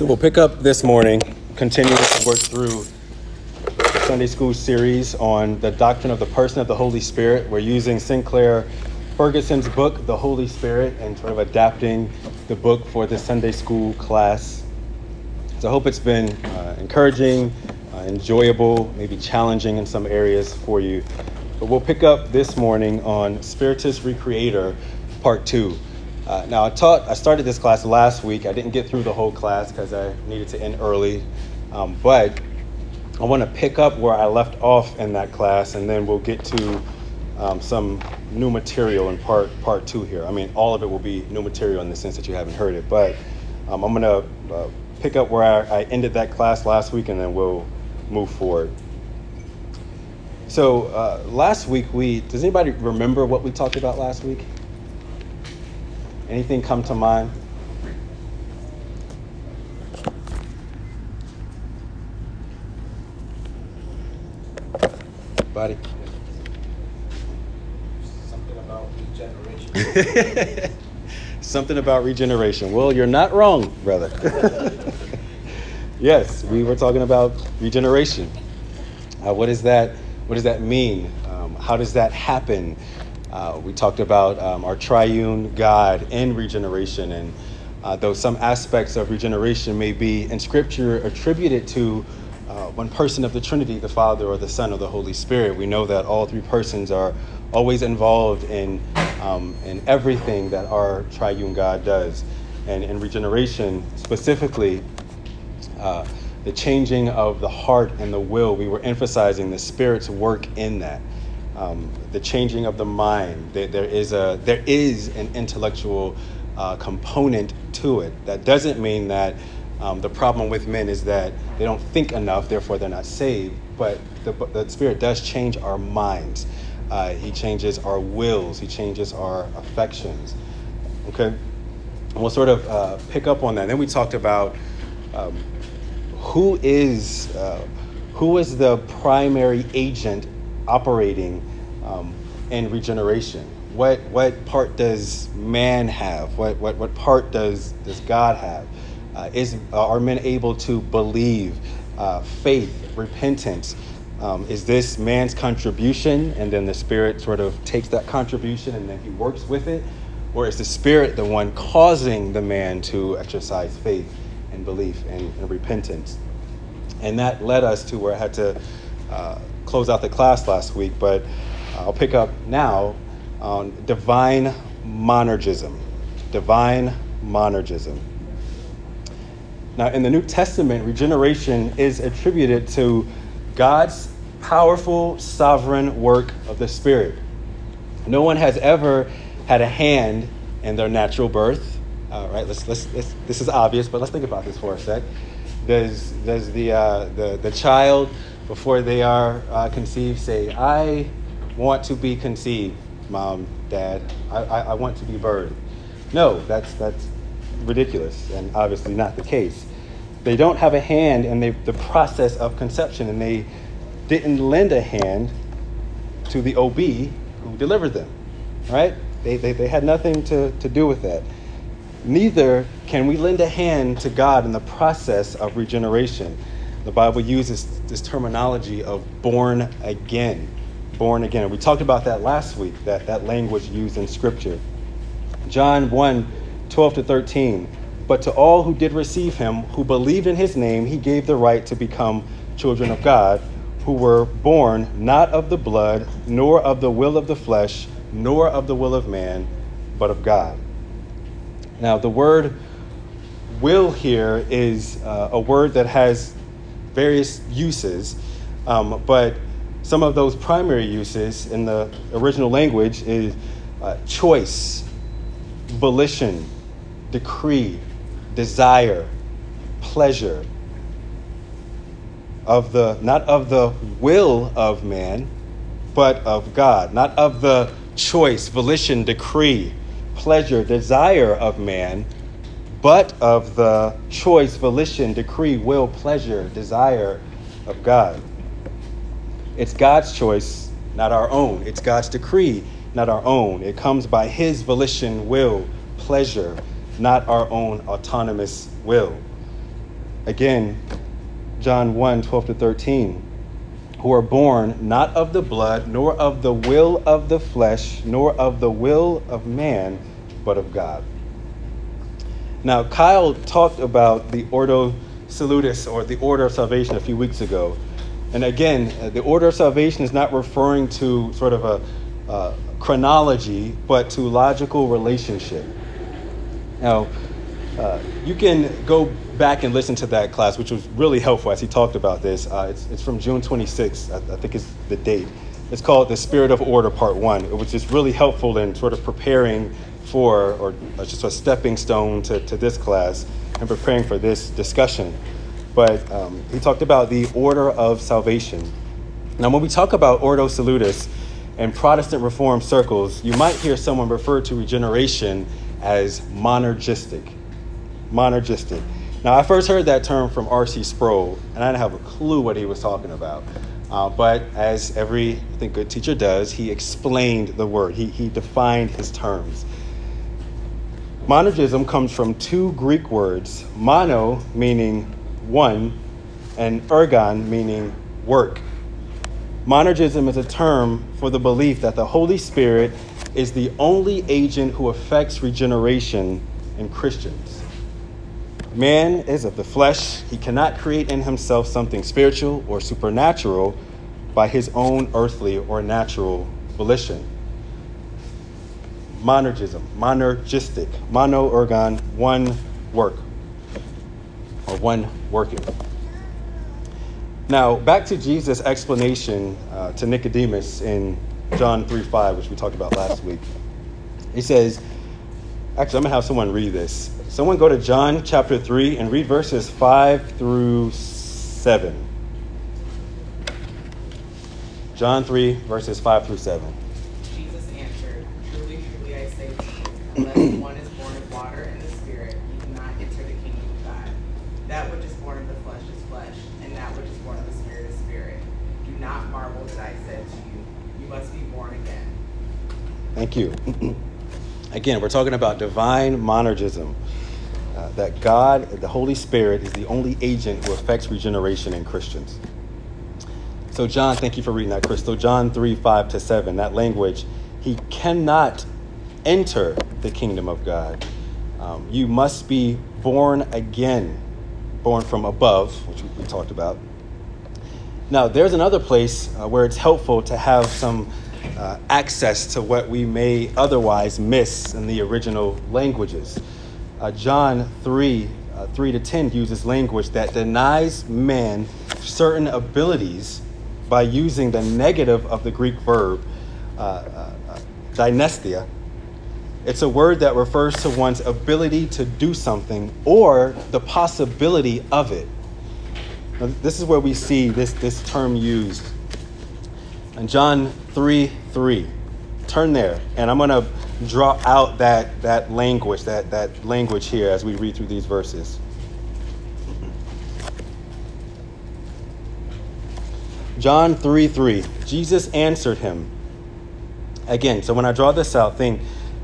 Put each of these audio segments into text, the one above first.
So we'll pick up this morning, continuing to work through the Sunday school series on the doctrine of the person of the Holy Spirit. We're using Sinclair Ferguson's book, The Holy Spirit, and sort of adapting the book for the Sunday school class. So I hope it's been uh, encouraging, uh, enjoyable, maybe challenging in some areas for you. But we'll pick up this morning on Spiritus Recreator, Part 2. Uh, now, I taught, I started this class last week. I didn't get through the whole class because I needed to end early. Um, but I want to pick up where I left off in that class, and then we'll get to um, some new material in part part two here. I mean, all of it will be new material in the sense that you haven't heard it, but um, I'm going to uh, pick up where I, I ended that class last week, and then we'll move forward. So uh, last week, we does anybody remember what we talked about last week? Anything come to mind? Buddy? Something about regeneration. Something about regeneration. Well, you're not wrong, brother. yes, we were talking about regeneration. Uh, what is that? What does that mean? Um, how does that happen? Uh, we talked about um, our triune God in regeneration, and uh, though some aspects of regeneration may be in Scripture attributed to uh, one person of the Trinity, the Father or the Son or the Holy Spirit, we know that all three persons are always involved in, um, in everything that our triune God does. And in regeneration, specifically, uh, the changing of the heart and the will, we were emphasizing the Spirit's work in that um, the changing of the mind. There, there is a there is an intellectual uh, component to it. That doesn't mean that um, the problem with men is that they don't think enough, therefore they're not saved. But the, the Spirit does change our minds. Uh, he changes our wills. He changes our affections. Okay, and we'll sort of uh, pick up on that. Then we talked about um, who is uh, who is the primary agent operating um, regeneration? What what part does man have? What what what part does does God have? Uh, is are men able to believe, uh, faith, repentance? Um, is this man's contribution, and then the Spirit sort of takes that contribution and then he works with it, or is the Spirit the one causing the man to exercise faith and belief and, and repentance? And that led us to where I had to uh, close out the class last week, but I'll pick up now on divine monergism. Divine monergism. Now, in the New Testament, regeneration is attributed to God's powerful, sovereign work of the Spirit. No one has ever had a hand in their natural birth. All right, let's, let's, let's, this is obvious, but let's think about this for a sec. Does, does the, uh, the, the child, before they are uh, conceived, say, I want to be conceived, mom, dad. I, I, I want to be birthed. No, that's, that's ridiculous and obviously not the case. They don't have a hand in the, the process of conception, and they didn't lend a hand to the OB who delivered them, right? They, they, they had nothing to, to do with that. Neither can we lend a hand to God in the process of regeneration. The Bible uses this terminology of born again born again. We talked about that last week, that, that language used in Scripture. John 1 12 to 13. But to all who did receive him, who believed in his name, he gave the right to become children of God, who were born not of the blood, nor of the will of the flesh, nor of the will of man, but of God. Now, the word will here is uh, a word that has various uses, um, but some of those primary uses in the original language is uh, choice, volition, decree, desire, pleasure of the not of the will of man, but of God, not of the choice, volition, decree, pleasure, desire of man, but of the choice, volition, decree, will, pleasure, desire of God. It's God's choice, not our own. It's God's decree, not our own. It comes by His volition, will, pleasure, not our own autonomous will. Again, John 1 12 to 13, who are born not of the blood, nor of the will of the flesh, nor of the will of man, but of God. Now, Kyle talked about the Ordo Salutis, or the order of salvation, a few weeks ago. And again, uh, the order of salvation is not referring to sort of a uh, chronology, but to logical relationship. Now, uh, you can go back and listen to that class, which was really helpful as he talked about this. Uh, it's, it's, from June 26th, I, I, think is the date. It's called The Spirit of Order, Part 1. It was just really helpful in sort of preparing for, or just a stepping stone to, to this class and preparing for this discussion. But um, he talked about the order of salvation. Now, when we talk about Ordo Salutis in Protestant Reform circles, you might hear someone refer to regeneration as monergistic. Monergistic. Now, I first heard that term from R.C. Sproul, and I didn't have a clue what he was talking about. Uh, but as every, I think, good teacher does, he explained the word, he, he defined his terms. Monergism comes from two Greek words mono, meaning one, and ergon, meaning work. Monergism is a term for the belief that the Holy Spirit is the only agent who affects regeneration in Christians. Man is of the flesh. He cannot create in himself something spiritual or supernatural by his own earthly or natural volition. Monergism, monergistic, mono ergon, one work, or one working. Now, back to Jesus' explanation uh, to Nicodemus in John 3 5, which we talked about last week. He says, actually, I'm going to have someone read this. Someone go to John chapter 3 and read verses 5 through 7. John 3, verses 5 through 7. Unless one is born of water and the Spirit, he cannot enter the kingdom of God. That which is born of the flesh is flesh, and that which is born of the Spirit is spirit. Do not marvel that I said to you, You must be born again. Thank you. Again, we're talking about divine monergism. Uh, that God, the Holy Spirit, is the only agent who affects regeneration in Christians. So, John, thank you for reading that, Crystal. John 3 5 to 7, that language, he cannot enter the kingdom of God. Um, you must be born again, born from above, which we talked about. Now, there's another place uh, where it's helpful to have some uh, access to what we may otherwise miss in the original languages. Uh, John 3 uh, 3 to 10 uses language that denies man certain abilities by using the negative of the Greek verb uh, uh, uh, dynastia. It's a word that refers to one's ability to do something or the possibility of it. Now, this is where we see this, this term used. In John 3 3, turn there, and I'm going to draw out that, that language, that, that language here as we read through these verses. John 3 3. Jesus answered him. Again, so when I draw this out, think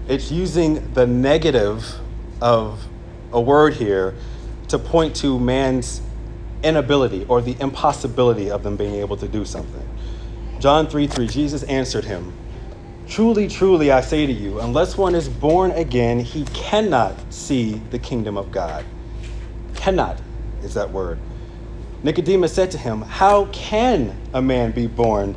it's using the negative of a word here to point to man's inability or the impossibility of them being able to do something. John 3 3. Jesus answered him. Truly, truly, I say to you, unless one is born again, he cannot see the kingdom of God. Cannot is that word. Nicodemus said to him, How can a man be born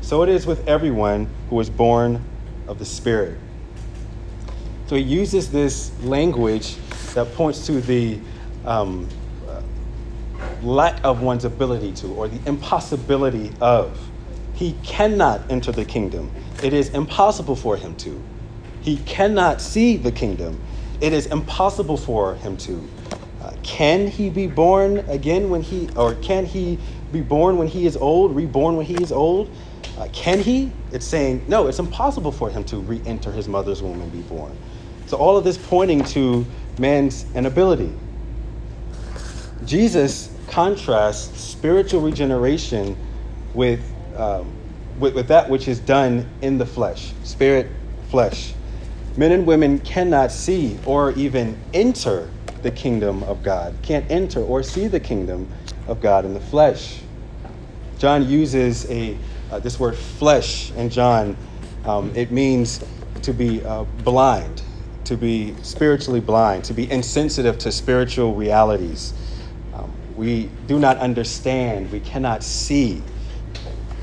So it is with everyone who is born of the Spirit. So he uses this language that points to the um, lack of one's ability to, or the impossibility of. He cannot enter the kingdom. It is impossible for him to. He cannot see the kingdom. It is impossible for him to. Uh, Uh, can he be born again when he, or can he be born when he is old, reborn when he is old? Uh, can he? It's saying, no, it's impossible for him to re enter his mother's womb and be born. So, all of this pointing to man's inability. Jesus contrasts spiritual regeneration with, um, with, with that which is done in the flesh, spirit, flesh. Men and women cannot see or even enter the kingdom of God, can't enter or see the kingdom of God in the flesh. John uses a uh, this word flesh in John. Um, it means to be uh, blind, to be spiritually blind, to be insensitive to spiritual realities. Um, we do not understand, we cannot see.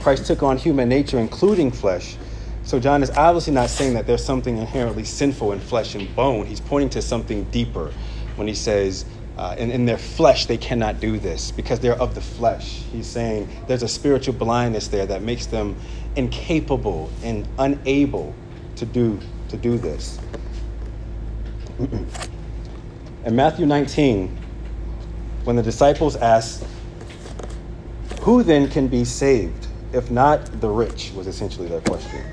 Christ took on human nature, including flesh. So, John is obviously not saying that there's something inherently sinful in flesh and bone. He's pointing to something deeper when he says, uh, in, in their flesh, they cannot do this because they're of the flesh. He's saying there's a spiritual blindness there that makes them incapable and unable to do, to do this. in Matthew 19, when the disciples asked, Who then can be saved if not the rich? was essentially their question.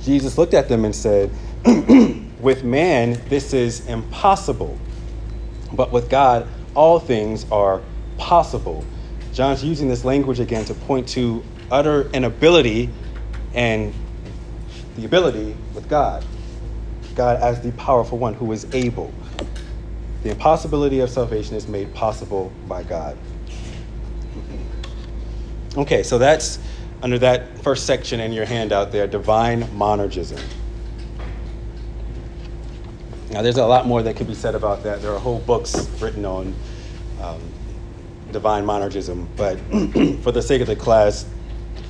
Jesus looked at them and said, With man, this is impossible but with God, all things are possible. John's using this language again to point to utter inability and the ability with God. God as the powerful one who is able. The impossibility of salvation is made possible by God. Okay, so that's under that first section in your handout there divine monergism. Now, there's a lot more that could be said about that. There are whole books written on um, divine monergism, but for the sake of the class,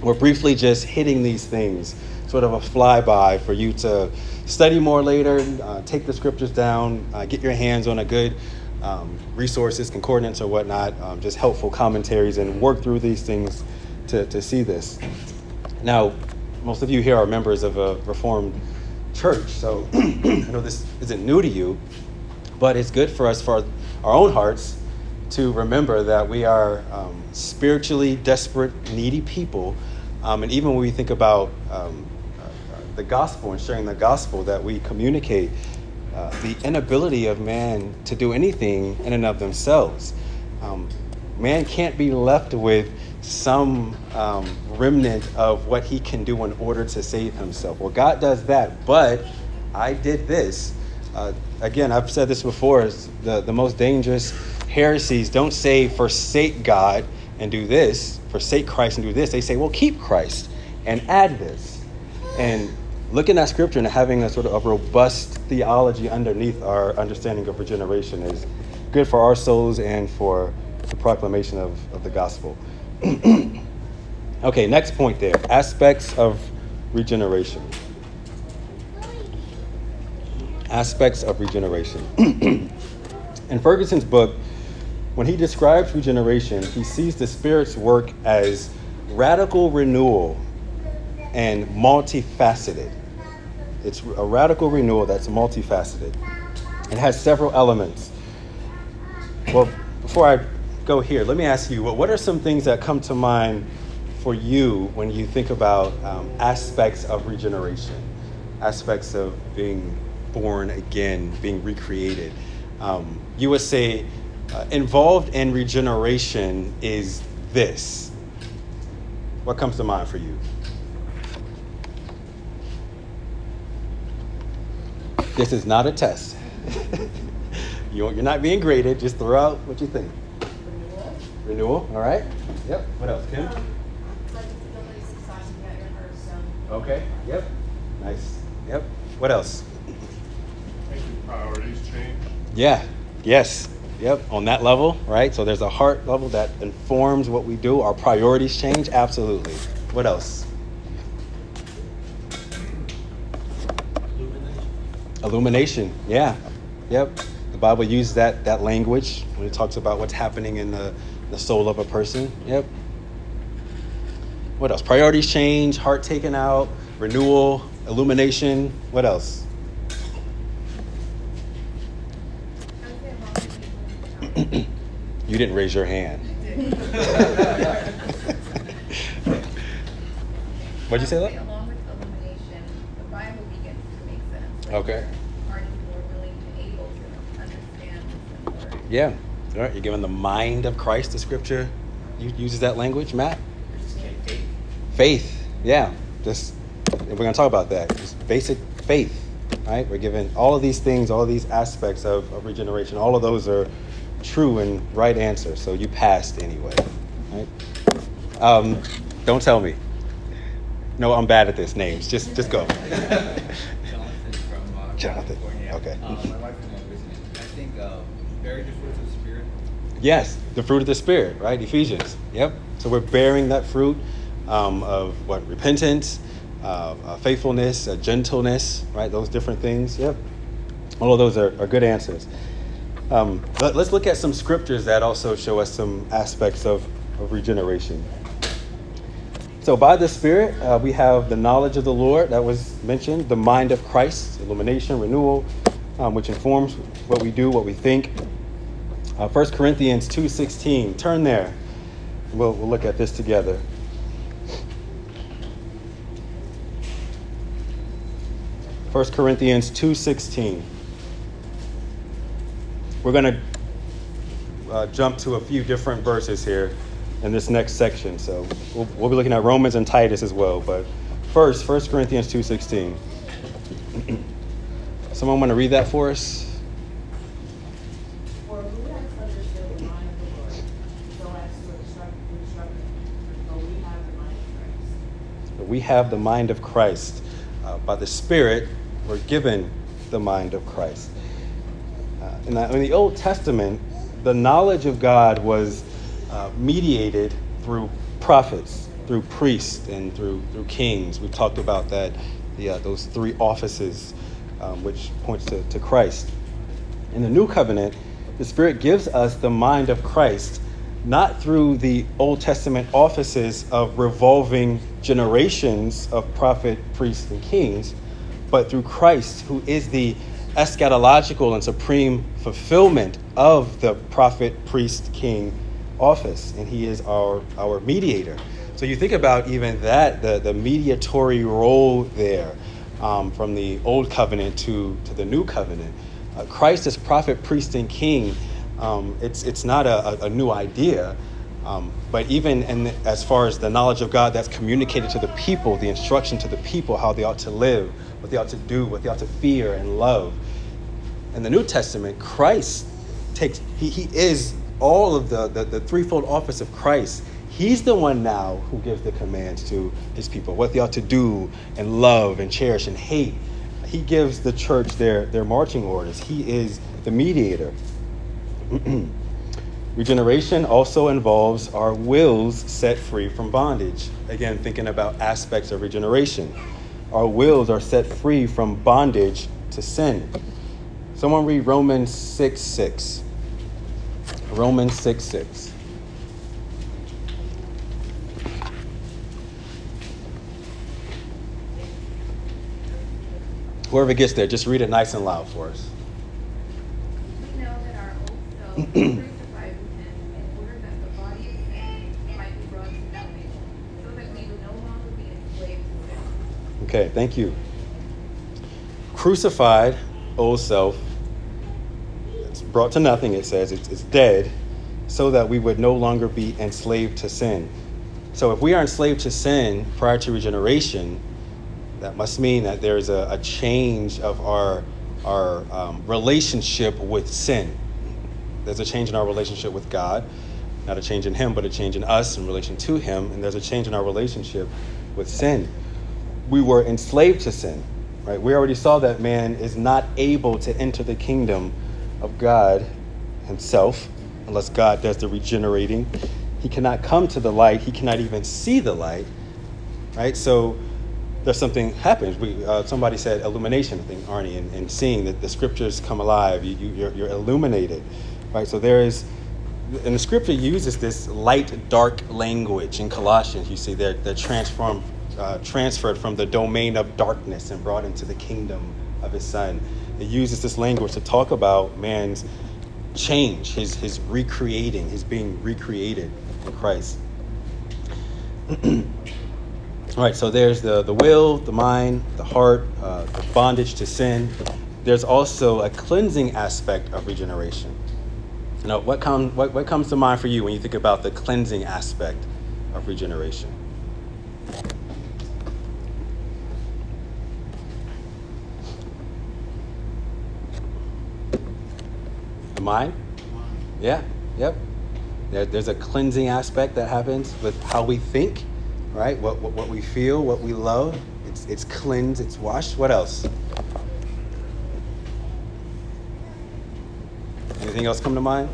we're briefly just hitting these things, sort of a flyby for you to study more later, uh, take the scriptures down, uh, get your hands on a good um, resources, concordance or whatnot, um, just helpful commentaries, and work through these things to, to see this. Now, most of you here are members of a Reformed church. So I know this isn't new to you, but it's good for us, for our own hearts, to remember that we are um, spiritually desperate, needy people. Um, and even when we think about um, uh, the gospel and sharing the gospel, that we communicate uh, the inability of man to do anything in and of themselves. Um, man can't be left with some um, remnant of what he can do in order to save himself. Well, God does that, but I did this. Uh, again, I've said this before the, the most dangerous heresies don't say forsake God and do this, forsake Christ and do this. They say, well, keep Christ and add this. And looking at scripture and having a sort of a robust theology underneath our understanding of regeneration is good for our souls and for the proclamation of, of the gospel. okay, next point there aspects of regeneration. Aspects of regeneration. In Ferguson's book, when he describes regeneration, he sees the Spirit's work as radical renewal and multifaceted. It's a radical renewal that's multifaceted. It has several elements. Well, before I go here, let me ask you what are some things that come to mind for you when you think about um, aspects of regeneration, aspects of being born again, being recreated? Um, you would say uh, involved in regeneration is this. What comes to mind for you? This is not a test. you're not being graded, just throw out what you think. Renewal, all right. Yep. What else, Kim? Okay. Yep. Nice. Yep. What else? Making priorities change. Yeah. Yes. Yep. On that level, right? So there's a heart level that informs what we do. Our priorities change. Absolutely. What else? Illumination. Illumination. Yeah. Yep. The Bible uses that that language when it talks about what's happening in the the soul of a person. Yep. What else? Priorities change, heart taken out, renewal, illumination. What else? you didn't raise your hand. What'd you say, that? Along with illumination, the Bible begins to make sense. Okay. Are you more willing to able to understand this word? Yeah. All right. You're given the mind of Christ. The scripture uses that language, Matt. Faith. Yeah. Just we're going to talk about that. Just basic faith. Right. We're given all of these things, all of these aspects of, of regeneration. All of those are true and right answers. So you passed anyway. Right. Um, don't tell me. No, I'm bad at this. Names. Just just go. Jonathan from uh, Jonathan, California. okay. Uh, my wife and I was in it. I think uh, bearing the fruit of the spirit. Yes, the fruit of the Spirit, right? Ephesians. Yep. So we're bearing that fruit um, of what? Repentance, uh, uh, faithfulness, uh, gentleness, right? Those different things. Yep. All of those are, are good answers. Um, but let's look at some scriptures that also show us some aspects of, of regeneration. So, by the Spirit, uh, we have the knowledge of the Lord that was mentioned, the mind of Christ, illumination, renewal, um, which informs what we do, what we think. Uh, 1 Corinthians 2.16. Turn there. We'll, we'll look at this together. First Corinthians 2.16. We're going to uh, jump to a few different verses here in this next section. So we'll, we'll be looking at Romans and Titus as well. But first, 1 Corinthians 2.16. Someone want to read that for us? For who has understood the mind of the Lord, so as to instruct, instruct him? For we have the mind of Christ. We have the mind of Christ. Uh, by the Spirit, we're given the mind of Christ. Uh, in, the, in the Old Testament, the knowledge of God was uh, mediated through prophets, through priests, and through, through kings. We've talked about that, the, uh, those three offices, um, which points to, to Christ. In the New Covenant, the Spirit gives us the mind of Christ, not through the Old Testament offices of revolving generations of prophet, priests, and kings, but through Christ, who is the eschatological and supreme fulfillment of the prophet, priest, king office. And he is our, our mediator. So you think about even that, the, the mediatory role there um, from the old covenant to, to the new covenant. Uh, Christ as prophet, priest, and king, um, it's, it's not a, a, a new idea. Um, but even in, as far as the knowledge of God that's communicated to the people, the instruction to the people, how they ought to live, what they ought to do, what they ought to fear and love. In the New Testament, Christ takes, he, he is all of the, the, the threefold office of Christ. He's the one now who gives the commands to his people, what they ought to do and love and cherish and hate. He gives the church their, their marching orders. He is the mediator. Regeneration also involves our wills set free from bondage. Again, thinking about aspects of regeneration. Our wills are set free from bondage to sin. Someone read Romans 6 6. Romans 6 6. Whoever gets there, just read it nice and loud for us. We know that our old self was crucified with him in order that the body of sin might be brought to nothing, so that we would no longer be enslaved to sin. Okay, thank you. Crucified old self, it's brought to nothing, it says, it's, it's dead, so that we would no longer be enslaved to sin. So if we are enslaved to sin prior to regeneration, that must mean that there's a, a change of our, our um, relationship with sin. There's a change in our relationship with God, not a change in Him, but a change in us in relation to Him, and there's a change in our relationship with sin we were enslaved to sin, right? We already saw that man is not able to enter the kingdom of God himself unless God does the regenerating. He cannot come to the light. He cannot even see the light, right? So there's something happens. We, uh, somebody said illumination, I think, Arnie, and, and seeing that the scriptures come alive. You, you, you're, you're illuminated, right? So there is, and the scripture uses this light dark language in Colossians. You see, they're, they're transformed uh, transferred from the domain of darkness and brought into the kingdom of his son. It uses this language to talk about man's change, his, his recreating, his being recreated in Christ. All right, so there's the, the will, the mind, the heart, uh, the bondage to sin. There's also a cleansing aspect of regeneration. Know, what, come, what, what comes to mind for you when you think about the cleansing aspect of regeneration? Mind? Yeah, yep. There, there's a cleansing aspect that happens with how we think, right? What, what, what we feel, what we love. It's, it's cleansed, it's washed. What else? Anything else come to mind?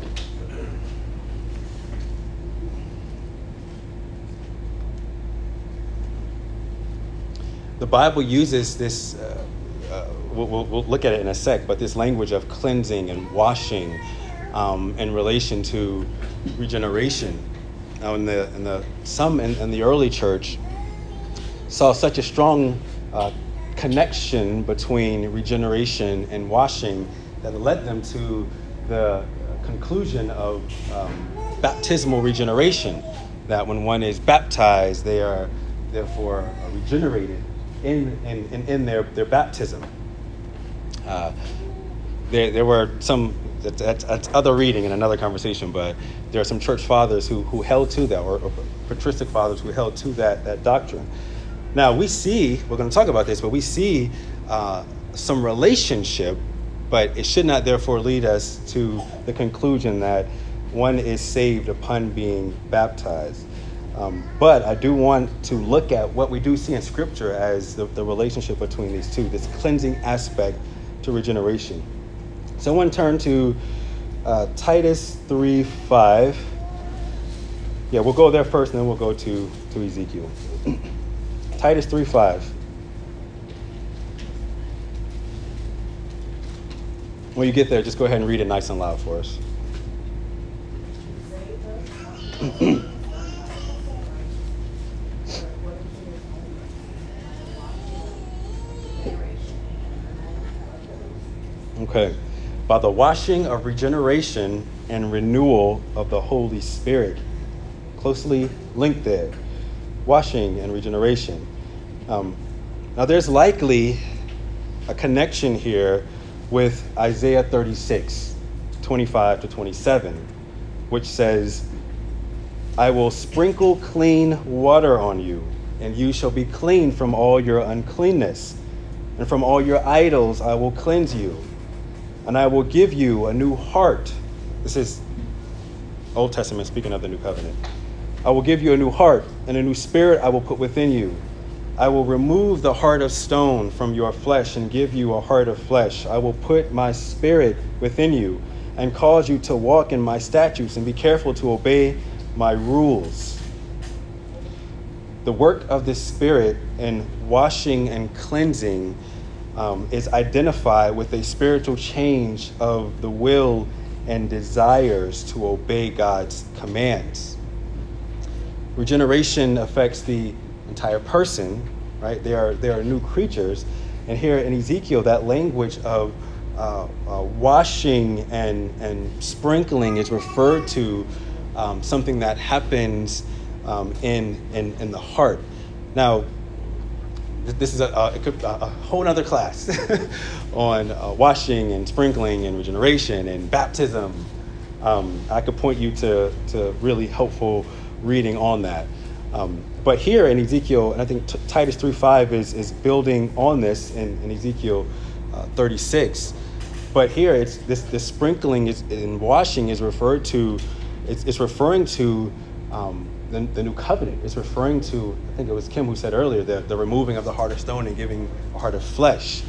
The Bible uses this, uh, we'll, we'll, look at it in a sec, but this language of cleansing and washing um, in relation to regeneration. Now, in the, in the, some in, in the early church saw such a strong uh, connection between regeneration and washing that led them to the conclusion of um, baptismal regeneration. That when one is baptized, they are therefore regenerated in, in, in, their, their baptism. Uh, there, there were some, that's, that's, other reading in another conversation, but there are some church fathers who, who held to that, or, or patristic fathers who held to that, that doctrine. Now, we see, we're going to talk about this, but we see uh, some relationship, but it should not therefore lead us to the conclusion that one is saved upon being baptized. Um, but I do want to look at what we do see in Scripture as the, the relationship between these two, this cleansing aspect to regeneration. Someone turn to uh, Titus 3 5. Yeah, we'll go there first and then we'll go to, to Ezekiel. Titus 3 5. When you get there, just go ahead and read it nice and loud for us. Okay. By the washing of regeneration and renewal of the Holy Spirit. Closely linked there. Washing and regeneration. Um, now, there's likely a connection here with Isaiah 36, 25 to 27, which says, I will sprinkle clean water on you, and you shall be clean from all your uncleanness, and from all your idols I will cleanse you and I will give you a new heart. This is Old Testament speaking of the new covenant. I will give you a new heart, and a new spirit I will put within you. I will remove the heart of stone from your flesh and give you a heart of flesh. I will put my spirit within you and cause you to walk in my statutes and be careful to obey my rules. The work of the Spirit in washing and cleansing um, is identified with a spiritual change of the will and desires to obey God's commands. Regeneration affects the entire person, right? They are, they are new creatures. And here in Ezekiel, that language of uh, uh, washing and, and sprinkling is referred to um, something that happens um, in, in, in the heart. Now, this is a, a, a whole other class on uh, washing and sprinkling and regeneration and baptism. Um, I could point you to, to really helpful reading on that. Um, but here in Ezekiel, and I think t- Titus 3.5 is, is building on this in, in Ezekiel uh, 36. But here, it's this, this sprinkling is, and washing is referred to, it's, it's referring to um, the, the new covenant is referring to, I think it was Kim who said earlier, the, the removing of the heart of stone and giving a heart of flesh.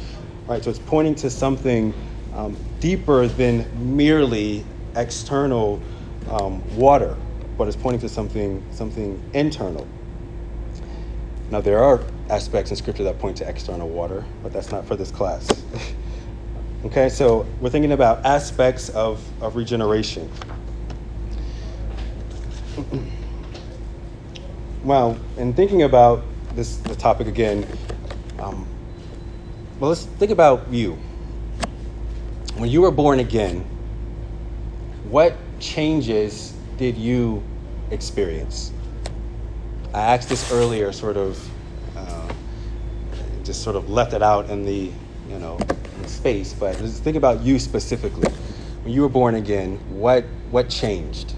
Right? So it's pointing to something um, deeper than merely external um, water, but it's pointing to something, something internal. Now, there are aspects in Scripture that point to external water, but that's not for this class. okay, so we're thinking about aspects of, of regeneration. well, in thinking about this the topic again, um, well, let's think about you. When you were born again, what changes did you experience? I asked this earlier, sort of, uh, just sort of left it out in the, you know, space. But just think about you specifically. When you were born again, what what changed?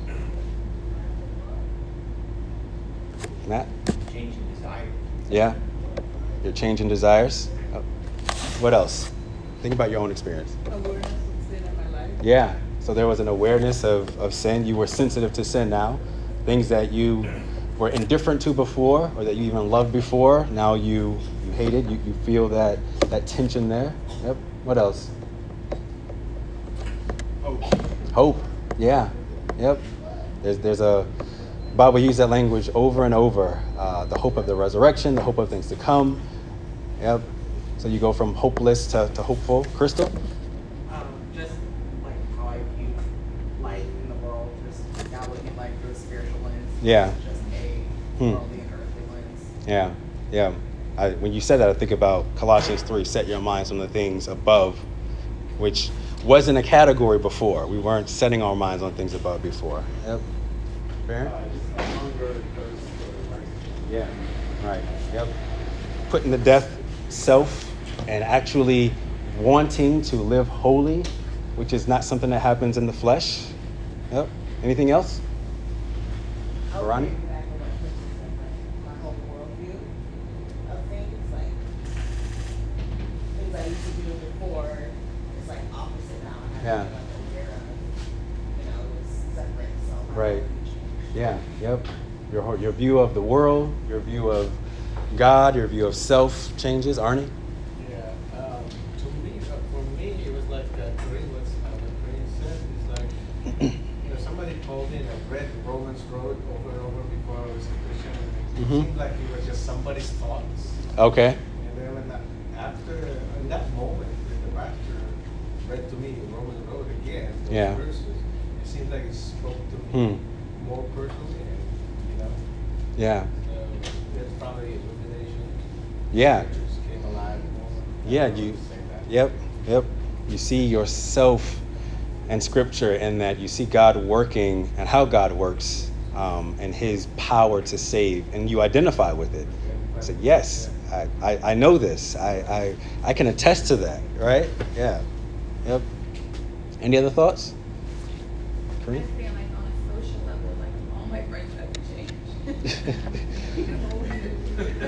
Matt? Changing desire. Yeah? Your change in desires? Oh. What else? Think about your own experience. Awareness of sin in my life. Yeah. So there was an awareness of, of sin. You were sensitive to sin now. Things that you were indifferent to before or that you even loved before, now you, you hate it. You, you feel that, that tension there. Yep. What else? Hope. Hope. Yeah. Yep. There's, there's a Bible uses that language over and over. Uh, the hope of the resurrection, the hope of things to come. Yep. So you go from hopeless to, to hopeful. Crystal? Um, just like how I view life in the world, just not looking at life through a spiritual lens. Yeah. Just a Hmm. worldly and earthly lens. Yeah, yeah. I, when you said that, I think about Colossians 3 set your minds on the things above, which wasn't a category before. We weren't setting our minds on things above before. Yep. Fair? Uh, just a hunger and thirst for righteousness. Yeah. Right. Yep. Putting the death self and actually wanting to live holy, which is not something that happens in the flesh. Yep. Anything else? Ronnie? piggyback on what Chris said, like, my whole worldview of things, like, things I used to do before, it's like opposite now. I have Yeah. to be like aware of, you know, it's separate, so. my Right. Yeah, yep. Your, your view of the world, your view of God, your view of self changes. Arnie? Yeah, um, to me, uh, for me, it was like that Corinne was, uh, what Corinne said, it's like, you know, somebody told me, and I read Romans Road over and over before I was a Christian, and it Mhm. seemed like it was just somebody's thoughts. Okay. And then when that, after, in that moment, when the pastor read to me Romans Road again, those Yeah. verses, it seemed like it spoke to Hmm. me more personally, and, you know, Yeah. so that's probably a illumination. Yeah. Scriptures came alive more. Yeah, I don't know you. how to say. Yep. Yep. You see yourself in Scripture in that you see God working and how God works um, and His power to save, and you identify with it. I said, yes, I, I, I know this. I, I, I can attest to that, right? Yeah. Yep. Any other thoughts? Kareem? feel like on a social level, like all my friends have changed.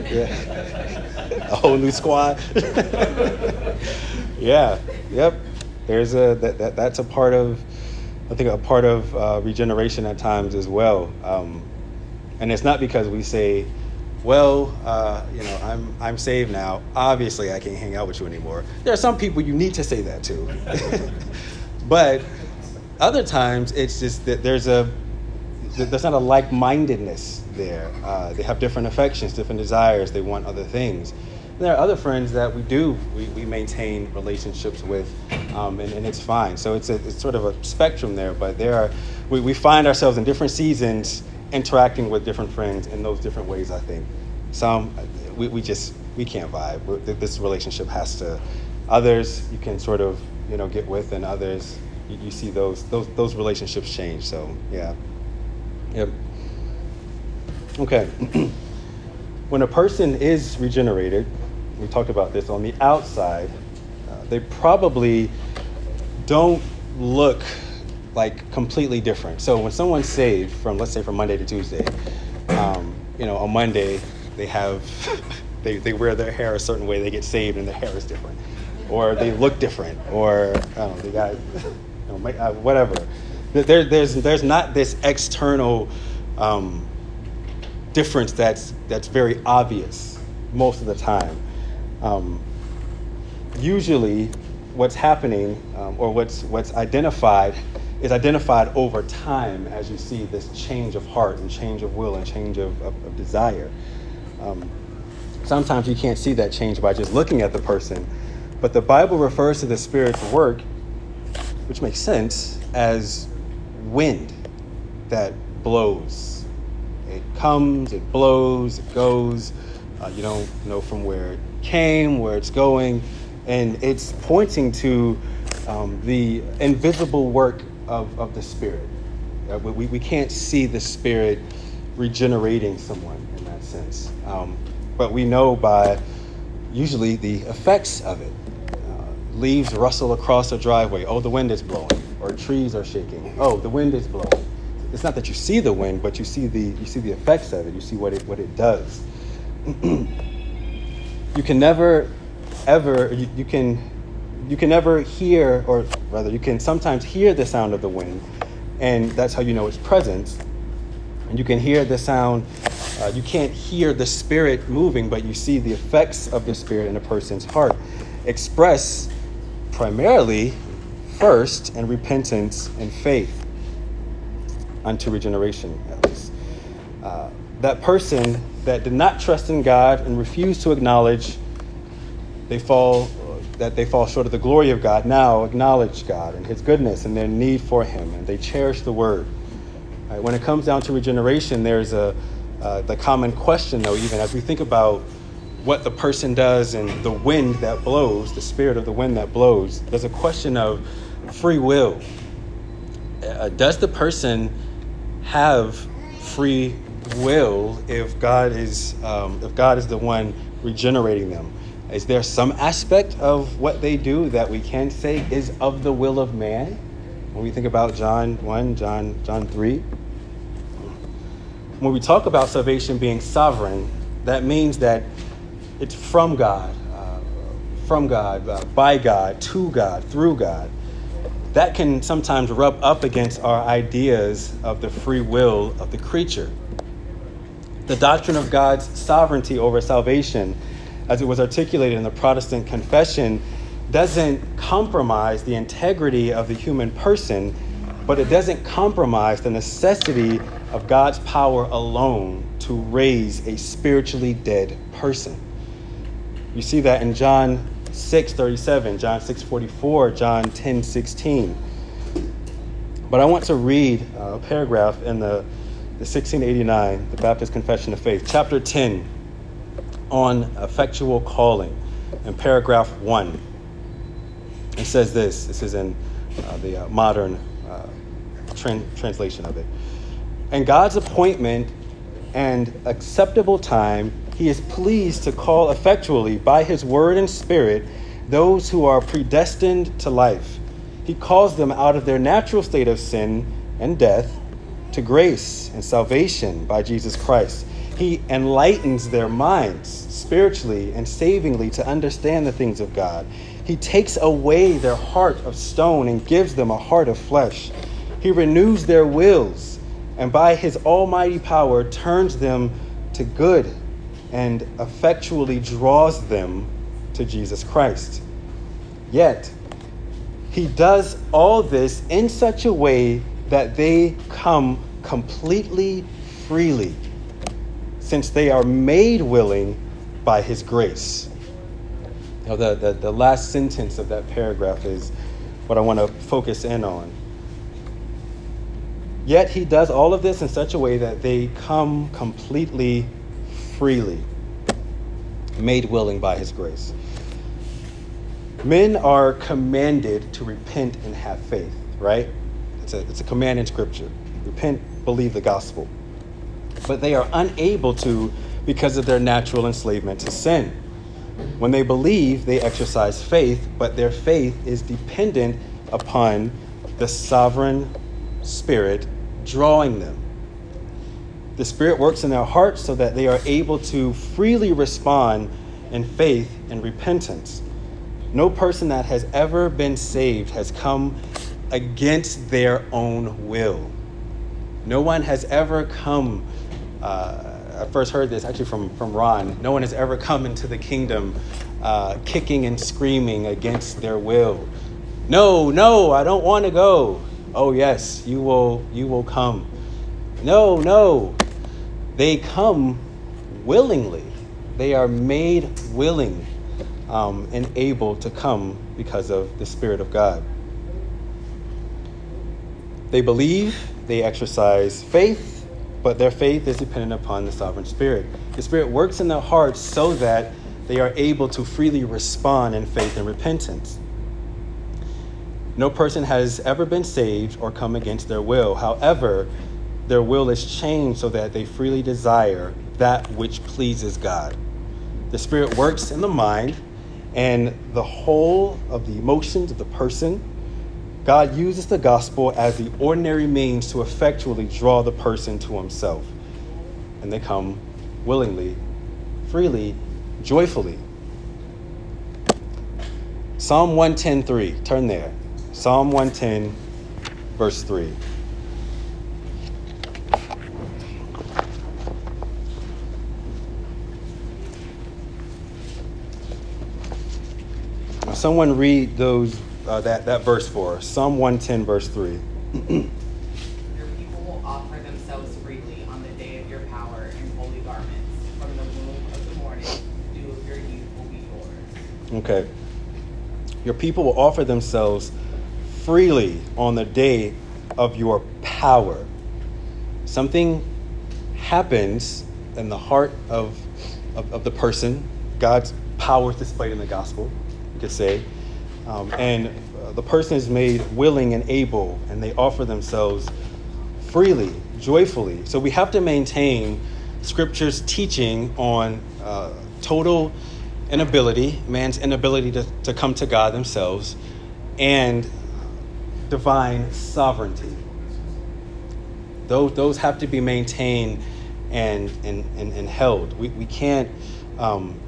Yeah. a whole new squad. yeah. Yep. There's a that, that that's a part of I think a part of uh, regeneration at times as well. Um, and it's not because we say, well, uh, you know, I'm I'm saved now. Obviously, I can't hang out with you anymore. There are some people you need to say that to, but other times it's just that there's a th- there's not a like-mindedness there. Uh, they have different affections, different desires. They want other things. And there are other friends that we do we, we maintain relationships with, um, and, and it's fine. So it's a, it's sort of a spectrum there. But there are we, we find ourselves in different seasons interacting with different friends in those different ways. I think some we, we just we can't vibe. this relationship has to. Others you can sort of you know get with, and others you, you see those those those relationships change. So yeah. Yep. Okay. when a person is regenerated, we talked about this on the outside, uh, they probably don't look like completely different. So when someone's saved from, let's say, from Monday to Tuesday, um, you know, on Monday they have, they, they wear their hair a certain way, they get saved and their hair is different, or they look different, or I don't know, they got, you know, uh, whatever. There, there's there's not this external um, difference that's that's very obvious most of the time. Um, usually, what's happening um, or what's what's identified is identified over time as you see this change of heart and change of will and change of, of, of desire. Um, sometimes you can't see that change by just looking at the person, but the Bible refers to the Spirit's work, which makes sense, as wind that blows. It comes, it blows, it goes. Uh, you don't know from where it came, where it's going, and it's pointing to um, the invisible work of, of the Spirit. Uh, we, we can't see the Spirit regenerating someone in that sense. Um, but we know by usually the effects of it. Uh, leaves rustle across a driveway. Oh, the wind is blowing. Or trees are shaking. Oh, the wind is blowing. It's not that you see the wind, but you see the you see the effects of it. You see what it what it does. you can never ever you, you can you can never hear or rather you can sometimes hear the sound of the wind and that's how you know its presence and you can hear the sound uh, you can't hear the spirit moving but you see the effects of the spirit in a person's heart express primarily first in repentance and faith unto regeneration at least uh, that person that did not trust in god and refused to acknowledge they fall that they fall short of the glory of God now acknowledge God and His goodness and their need for Him, and they cherish the Word. Right, when it comes down to regeneration, there's a uh, the common question, though, even as we think about what the person does and the wind that blows, the spirit of the wind that blows, there's a question of free will. Uh, does the person have free will if God is um, if God is the one regenerating them? Is there some aspect of what they do that we can say is of the will of man? When we think about John 1, John, John 3. When we talk about salvation being sovereign, that means that it's from God, uh, from God, uh, by God, to God, through God. That can sometimes rub up against our ideas of the free will of the creature. The doctrine of God's sovereignty over salvation as it was articulated in the Protestant confession, doesn't compromise the integrity of the human person, but it doesn't compromise the necessity of God's power alone to raise a spiritually dead person. You see that in John 6 37, John 6 44, John 10 16. But I want to read a paragraph in the, the 1689, the Baptist Confession of Faith, chapter 10 on effectual calling in paragraph one. It says this this is in uh, the uh, modern uh, translation of it. And God's appointment and acceptable time, He is pleased to call effectually by His word and spirit those who are predestined to life. He calls them out of their natural state of sin and death to grace and salvation by Jesus Christ he enlightens their minds spiritually and savingly to understand the things of God. He takes away their heart of stone and gives them a heart of flesh. He renews their wills and by his almighty power turns them to good and effectually draws them to Jesus Christ. Yet, he does all this in such a way that they come completely freely since they are made willing by his grace. Now, the, the, the last sentence of that paragraph is what I want to focus in on. Yet he does all of this in such a way that they come completely freely, made willing by his grace. Men are commanded to repent and have faith, right? It's a, it's a command in Scripture. Repent, believe the gospel but they are unable to because of their natural enslavement to sin. When they believe, they exercise faith, but their faith is dependent upon the sovereign Spirit drawing them. The Spirit works in their hearts so that they are able to freely respond in faith and repentance. No person that has ever been saved has come against their own will. No one has ever come uh, I first heard this actually from, from Ron. No one has ever come into the kingdom uh, kicking and screaming against their will. No, no, I don't want to go. Oh yes, you will you will come. No, no. They come willingly. They are made willing um, and able to come because of the Spirit of God. They believe, they exercise faith, but their faith is dependent upon the sovereign Spirit. The Spirit works in their hearts so that they are able to freely respond in faith and repentance. No person has ever been saved or come against their will. However, their will is changed so that they freely desire that which pleases God. The Spirit works in the mind and the whole of the emotions of the person. God uses the gospel as the ordinary means to effectually draw the person to Himself. And they come willingly, freely, joyfully. Psalm 110:3. Turn there. Psalm 110, verse 3. Someone read those uh, that, that verse for us. Psalm 110, verse 3. Your people will offer themselves freely on the day of your power in holy garments. From the womb of the morning, the dew of your youth will be yours. Okay. Your people will offer themselves freely on the day of your power. Something happens in the heart of, of, of the person. God's power is displayed in the gospel, could say. Um, and uh, the person is made willing and able, and they offer themselves freely, joyfully. So we have to maintain Scripture's teaching on uh, total inability, man's inability to, to come to God themselves, and divine sovereignty. Those, those have to be maintained and, and, and, and held. We, we can't um,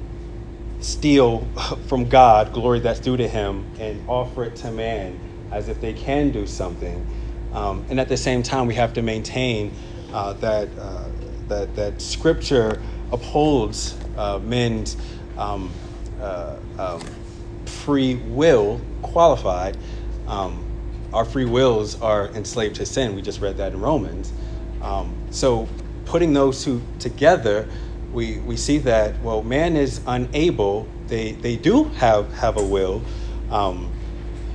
steal from God glory that's due to Him and offer it to man as if they can do something. Um, and at the same time, we have to maintain uh, that, uh, that, that Scripture upholds uh, men's um, uh, um, free will qualified. Um, our free wills are enslaved to sin. We just read that in Romans. Um, so, putting those two together, we, we see that, well, man is unable, they, they do have, have a will. Um,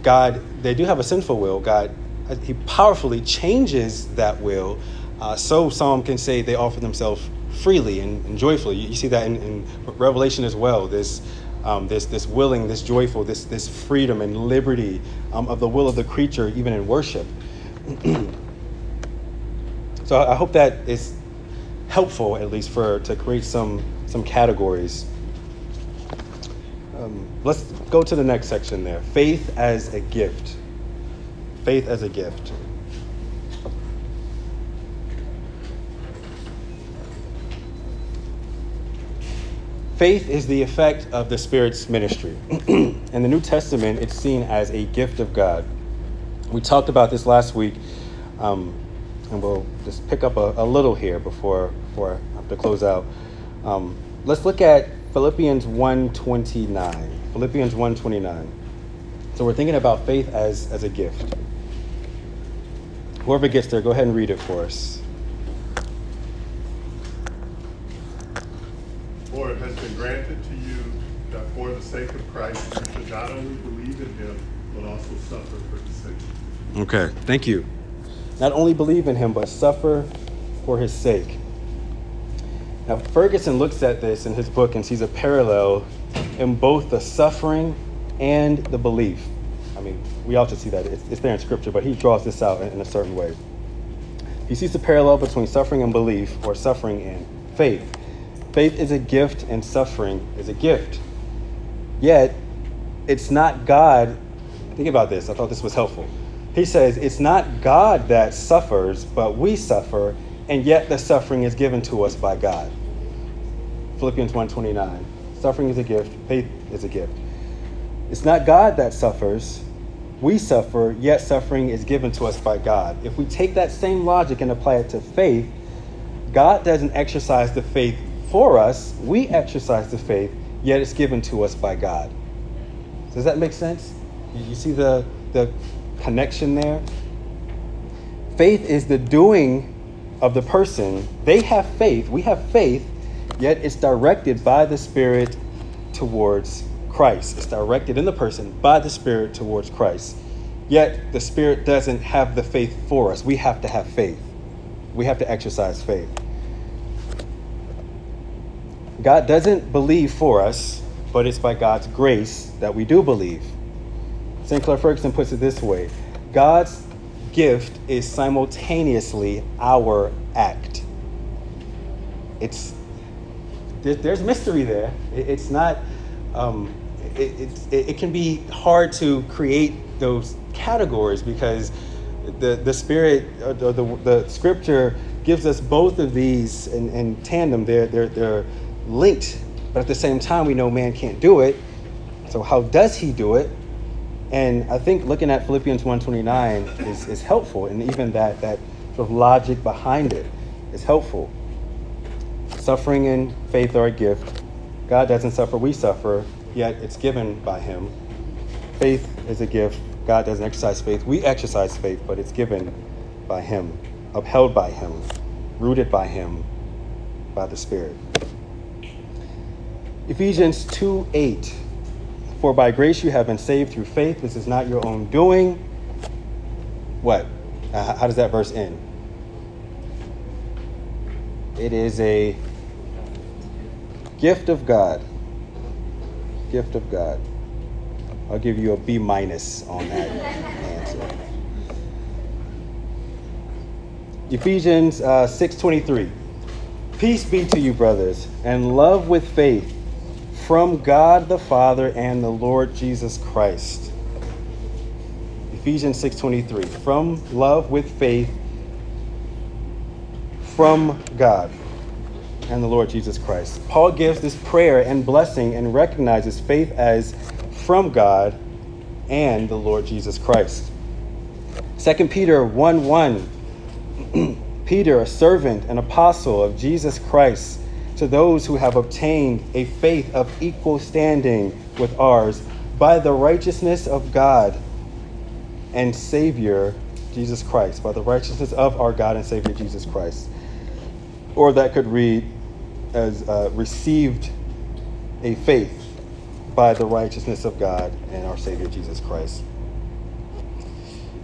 God, they do have a sinful will. God, uh, He powerfully changes that will. Uh, so, some can say they offer themselves freely and, and joyfully. You, you see that in, in, Revelation as well. This, um, this, this willing, this joyful, this, this freedom and liberty um, of the will of the creature, even in worship. so I hope that is helpful, at least, for to create some some categories. Um, let's go to the next section there. Faith as a gift. Faith as a gift. Faith is the effect of the Spirit's ministry. In the New Testament, it's seen as a gift of God. We talked about this last week, um, and we'll just pick up a, a, little here before, before I have to close out. Um, let's look at Philippians 1.29. Philippians 1.29. So we're thinking about faith as, as a gift. Whoever gets there, go ahead and read it for us. For it has been granted to you that for the sake of Christ you should not only believe in him, but also suffer for his sake. Okay, thank you. Not only believe in him, but suffer for his sake. Now, Ferguson looks at this in his book and sees a parallel in both the suffering and the belief. I mean, we also see that it's, it's there in scripture, but he draws this out in, in a certain way. He sees the parallel between suffering and belief, or suffering and faith. Faith is a gift, and suffering is a gift. Yet, it's not God. Think about this. I thought this was helpful. He says, It's not God that suffers, but we suffer, and yet the suffering is given to us by God. Philippians 1:29. Suffering is a gift, faith is a gift. It's not God that suffers, we suffer, yet suffering is given to us by God. If we take that same logic and apply it to faith, God doesn't exercise the faith for us, we exercise the faith, yet it's given to us by God. Does that make sense? You see the, the connection there? Faith is the doing of the person. They have faith, we have faith, yet it's directed by the Spirit towards Christ. It's directed in the person by the Spirit towards Christ. Yet the Spirit doesn't have the faith for us. We have to have faith. We have to exercise faith. God doesn't believe for us, but it's by God's grace that we do believe. Sinclair Ferguson puts it this way God's gift is simultaneously our act. It's there's mystery there. It's not. Um, it, it, it can be hard to create those categories because the the spirit or the, the, the scripture gives us both of these in, in tandem. They're they're they're linked, but at the same time, we know man can't do it. So how does he do it? And I think looking at Philippians 1.29 is, is helpful, and even that, that sort of logic behind it is helpful. Suffering and faith are a gift. God doesn't suffer, we suffer, yet it's given by Him. Faith is a gift. God doesn't exercise faith. We exercise faith, but it's given by Him, upheld by Him, rooted by Him, by the Spirit. Ephesians 2 8 for by grace you have been saved through faith. This is not your own doing. What? Uh, how does that verse end? It is a gift of God. Gift of God. I'll give you a B minus on that answer. Ephesians uh, 6:23. Peace be to you, brothers, and love with faith from God the Father and the Lord Jesus Christ. Ephesians 6:23 from love with faith from God and the Lord Jesus Christ. Paul gives this prayer and blessing and recognizes faith as from God and the Lord Jesus Christ. 2 Peter 1 1. Peter, a servant and apostle of Jesus Christ, to those who have obtained a faith of equal standing with ours by the righteousness of God and Savior Jesus Christ, by the righteousness of our God and Savior Jesus Christ. Or that could read as uh, received a faith by the righteousness of God and our Savior Jesus Christ.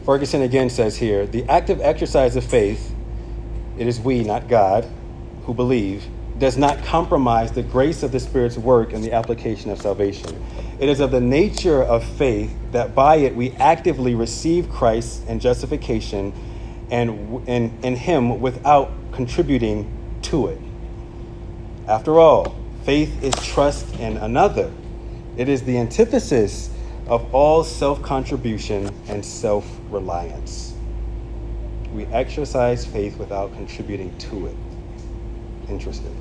Ferguson again says here the active exercise of faith, it is we, not God, who believe, does not compromise the grace of the Spirit's work in the application of salvation. It is of the nature of faith that by it we actively receive Christ and justification and in, in Him without contributing to it. After all, faith is trust in another. It is the antithesis of all self contribution and self reliance. We exercise faith without contributing to it. Interesting.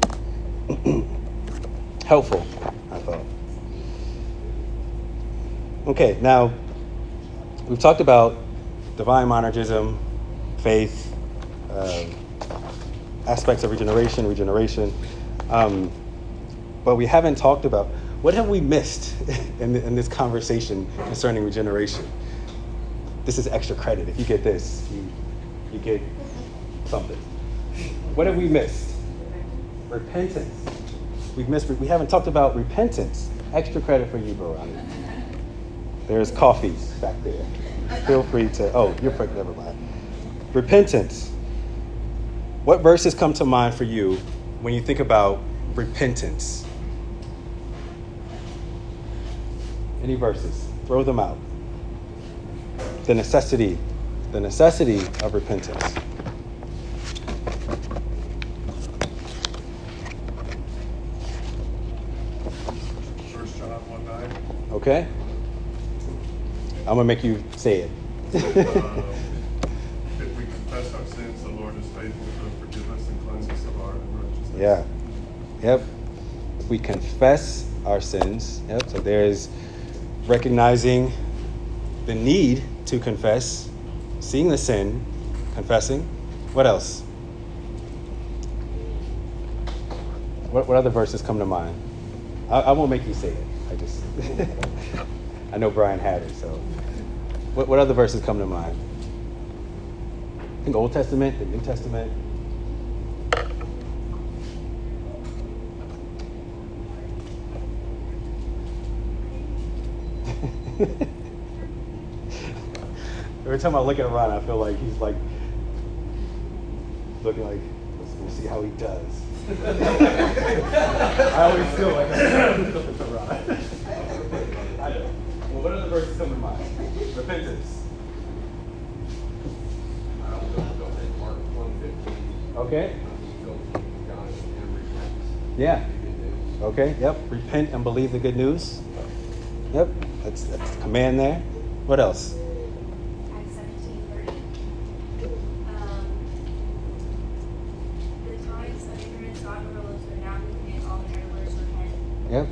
Helpful, I thought. Okay, now we've talked about divine monergism, faith, uh, aspects of regeneration, regeneration, um, but we haven't talked about what have we missed in, in this conversation concerning regeneration. This is extra credit. If you get this, you, you get something. What have we missed? Repentance. We've missed. We haven't talked about repentance. Extra credit for you, Barani. There's coffee back there. Feel free to. Oh, you're pregnant. Never mind. Repentance. What verses come to mind for you when you think about repentance? Any verses? Throw them out. The necessity, the necessity of repentance. First John one nine. Okay? I'm gonna make you say it. If we confess our sins, the Lord is faithful to forgive us and cleanse us of our unrighteousness. Yeah. Yep. If we confess our sins, yep. So there's recognizing the need to confess, seeing the sin, confessing. What else? What, what other verses come to mind? I, I won't make you say it. I just, I know Brian had it. So, what, what other verses come to mind? I think Old Testament, the New Testament. Every time I look at Ron, I feel like he's like looking like, let's, let's see how he does. I always feel like I'm looking at Ron. I know. Well, what are the verses come to mind? Repentance. I'll go, go ahead, Mark one fifteen. Okay. Go, God, and repent. Yeah. Okay. Yep. Repent and believe the good news. Yep. That's that's the command there. What else? Acts seventeen thirty. Um, the times of ignorance God overlooks, but now we command all travelers repent. Yep.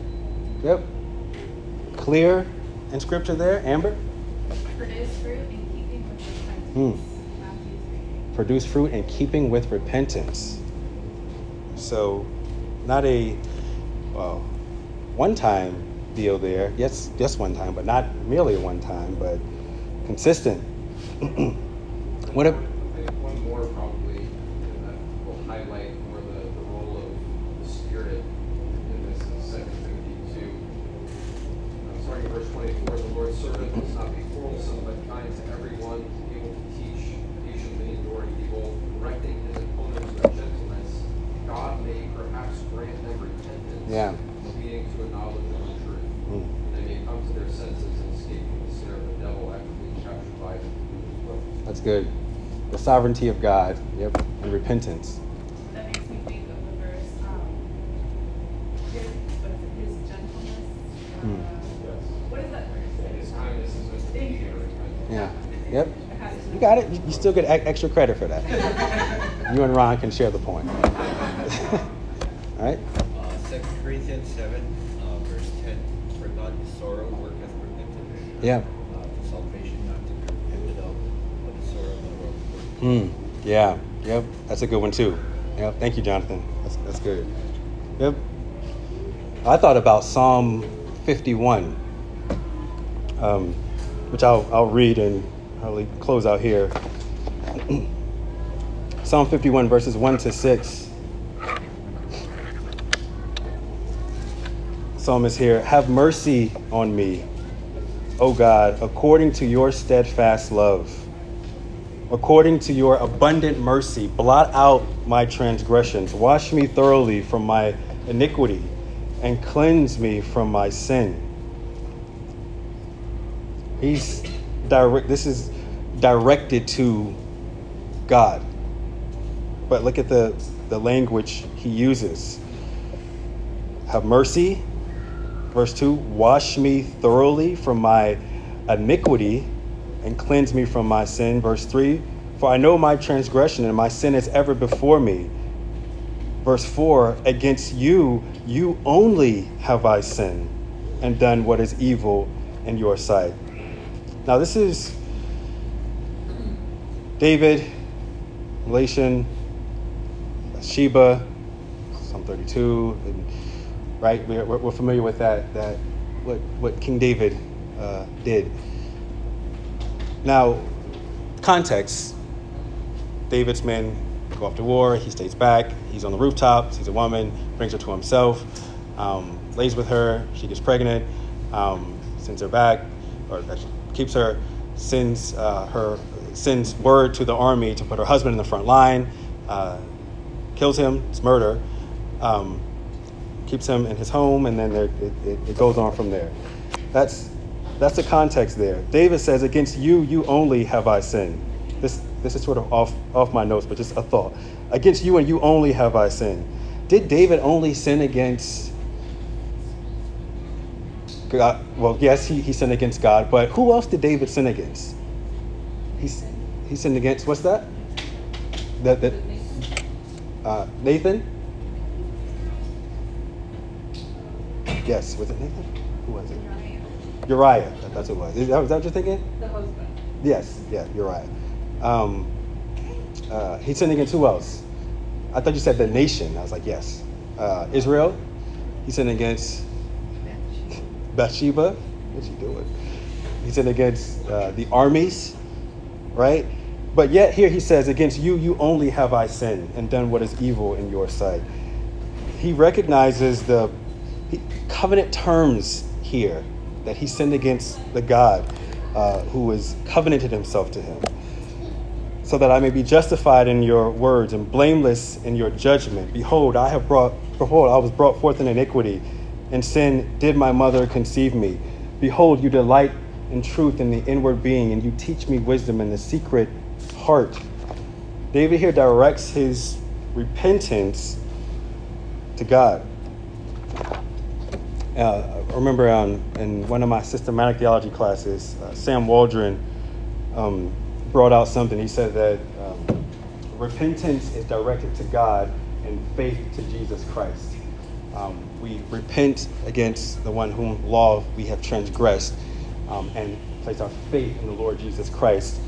Yep. Clear in scripture there, Amber. Produce fruit in keeping with repentance. Hmm. Produce fruit in keeping with repentance. So, not a well, one-time deal there. Yes, just one time, but not merely one time, but consistent. what if? I think one more probably, and that will highlight more the, the role of the Spirit in this in Second Timothy two. Uh, starting in verse twenty-four, the Lord's servant must not be quarrelsome, but kind to everyone, able to teach, patiently enduring evil, correcting his opponents with gentleness. God may perhaps grant them repentance, Yeah. leading to a knowledge of the truth. Hmm. And they may come to their senses and escape from the snare of the devil after being captured by him. That's good. The sovereignty of God. Yep. And repentance. That makes me think of the verse, um, his, what is it, his gentleness? Hmm. Yes. What is that verse? His kindness is Thank you. Yeah. Yep. I had it. You got it. You- You still get extra credit for that. you and Ron can share the point. All right. Uh, Second Corinthians seven, uh, verse ten, for God the sorrow worketh repentance. Yeah. Uh, for salvation not to be ended up, but the sorrow of the Hmm. Yeah. Yep. That's a good one too. Yep. Thank you, Jonathan. That's that's good. Yep. I thought about Psalm 51, um, which I'll I'll read and I'll close out here. Psalm 51 verses 1 to 6. Psalmist here, have mercy on me, O God, according to your steadfast love. According to your abundant mercy, blot out my transgressions. Wash me thoroughly from my iniquity and cleanse me from my sin. He's direct this is directed to God. But look at the, the language he uses. Have mercy. Verse 2 Wash me thoroughly from my iniquity and cleanse me from my sin. Verse 3 For I know my transgression and my sin is ever before me. Verse 4 Against you, you only have I sinned and done what is evil in your sight. Now, this is David, relation, Sheba, Psalm 32, and, right? We're, we're familiar with that, that what, what King David uh, did. Now, context. David's men go off to war, he stays back, he's on the rooftop, sees a woman, brings her to himself, um, lays with her, she gets pregnant, um, sends her back, or keeps her, sends uh, her, sends word to the army to put her husband in the front line, uh, kills him, it's murder, um, keeps him in his home, and then there, it, it, it goes on from there. That's that's the context there. David says, "Against you, you only have I sinned." This this is sort of off off my notes, but just a thought. Against you and you only have I sinned. Did David only sin against God? Well, yes, he, he sinned against God, but who else did David sin against? He he sinned against what's that? That that uh, Nathan. Yes, was it Nathan? Who was it? Uriah. That- That's who it was. Is that, was that what you're thinking? The husband. Yes, yeah, Uriah. Um, uh, he sinned against who else? I thought you said the nation. I was like, yes. Uh, Israel. He sinned against Bathsheba. What's she doing? He sinned against uh, the armies, right? But yet here he says, against you, you only have I sinned and done what is evil in your sight. He recognizes the covenant terms here that he sinned against the God uh, who has covenanted himself to him, so that I may be justified in your words and blameless in your judgment. Behold, I have brought, behold, I was brought forth in iniquity, and sin did my mother conceive me. Behold, you delight in truth in the inward being, and you teach me wisdom in the secret heart. David here directs his repentance to God. Uh, I remember um, in one of my systematic theology classes, uh, Sam Waldron um, brought out something. He said that um, repentance is directed to God and faith to Jesus Christ. Um, we repent against the one whom law we have transgressed um, and place our faith in the Lord Jesus Christ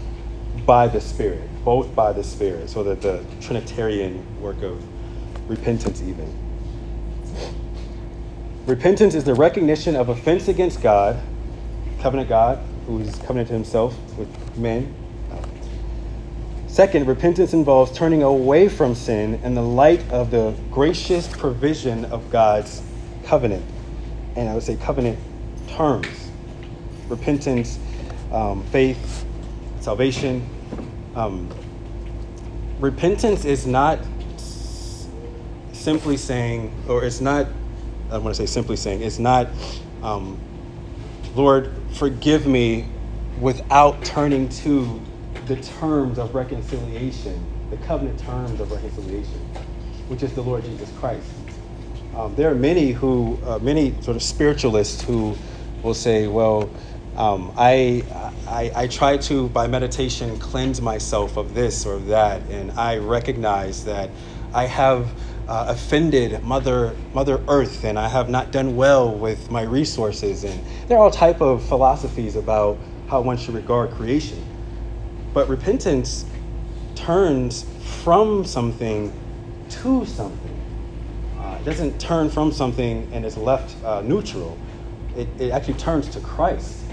by the Spirit, both by the Spirit, so that the Trinitarian work of repentance, even. Repentance is the recognition of offense against God, covenant God, who is covenant to himself with men. Second, repentance involves turning away from sin in the light of the gracious provision of God's covenant. And I would say covenant terms repentance, um, faith, salvation. Um, repentance is not simply saying, or it's not, I want to say simply saying, it's not, um, Lord, forgive me without turning to the terms of reconciliation, the covenant terms of reconciliation, which is the Lord Jesus Christ. Um, there are many who, uh, many sort of spiritualists who will say, well, um, I, I, I try to, by meditation, cleanse myself of this or that, and I recognize that I have uh, offended Mother, Mother Earth, and I have not done well with my resources. And there are all type of philosophies about how one should regard creation. But repentance turns from something to something. Uh, it doesn't turn from something and is left uh, neutral. It, it actually turns to Christ.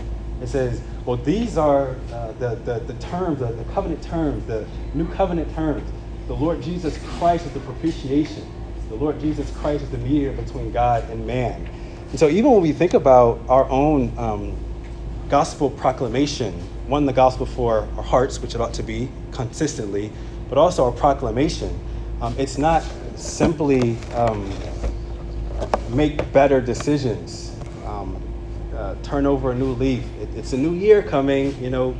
It says, well, these are uh, the, the, the terms, the, the covenant terms, the new covenant terms. The Lord Jesus Christ is the propitiation. The Lord Jesus Christ is the mediator between God and man. And so, even when we think about our own um, gospel proclamation, one, the gospel for our hearts, which it ought to be consistently, but also our proclamation, um, it's not simply um, make better decisions, um, uh, turn over a new leaf. It, it's a new year coming, you know,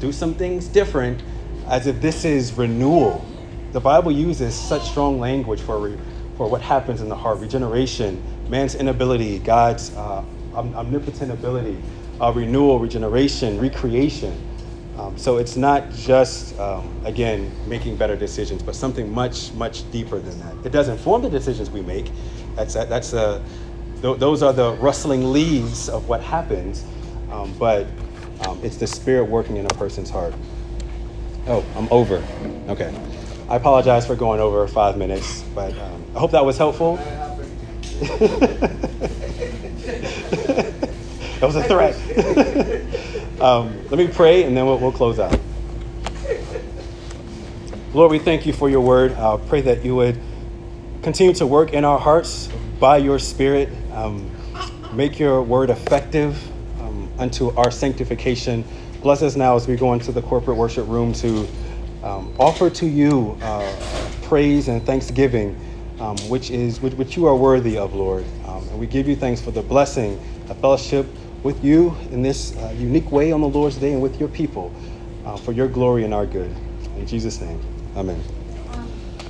do some things different, as if this is renewal. The Bible uses such strong language for, re, for what happens in the heart regeneration, man's inability, God's uh, omnipotent ability, uh, renewal, regeneration, recreation. Um, so it's not just, um, again, making better decisions, but something much, much deeper than that. It does inform the decisions we make. That's, that's a, th- those are the rustling leaves of what happens, um, but um, it's the Spirit working in a person's heart. Oh, I'm over. Okay. I apologize for going over five minutes, but um, I hope that was helpful. that was a threat. um, let me pray and then we'll, we'll, close out. Lord, we thank you for your word. I pray that you would continue to work in our hearts by your Spirit. Um, make your word effective um, unto our sanctification. Bless us now as we go into the corporate worship room to um, offer to you uh, praise and thanksgiving, um, which is which, which, you are worthy of, Lord. Um, and we give you thanks for the blessing, a fellowship with you in this uh, unique way on the Lord's day and with your people, uh, for your glory and our good. In Jesus' name, Amen.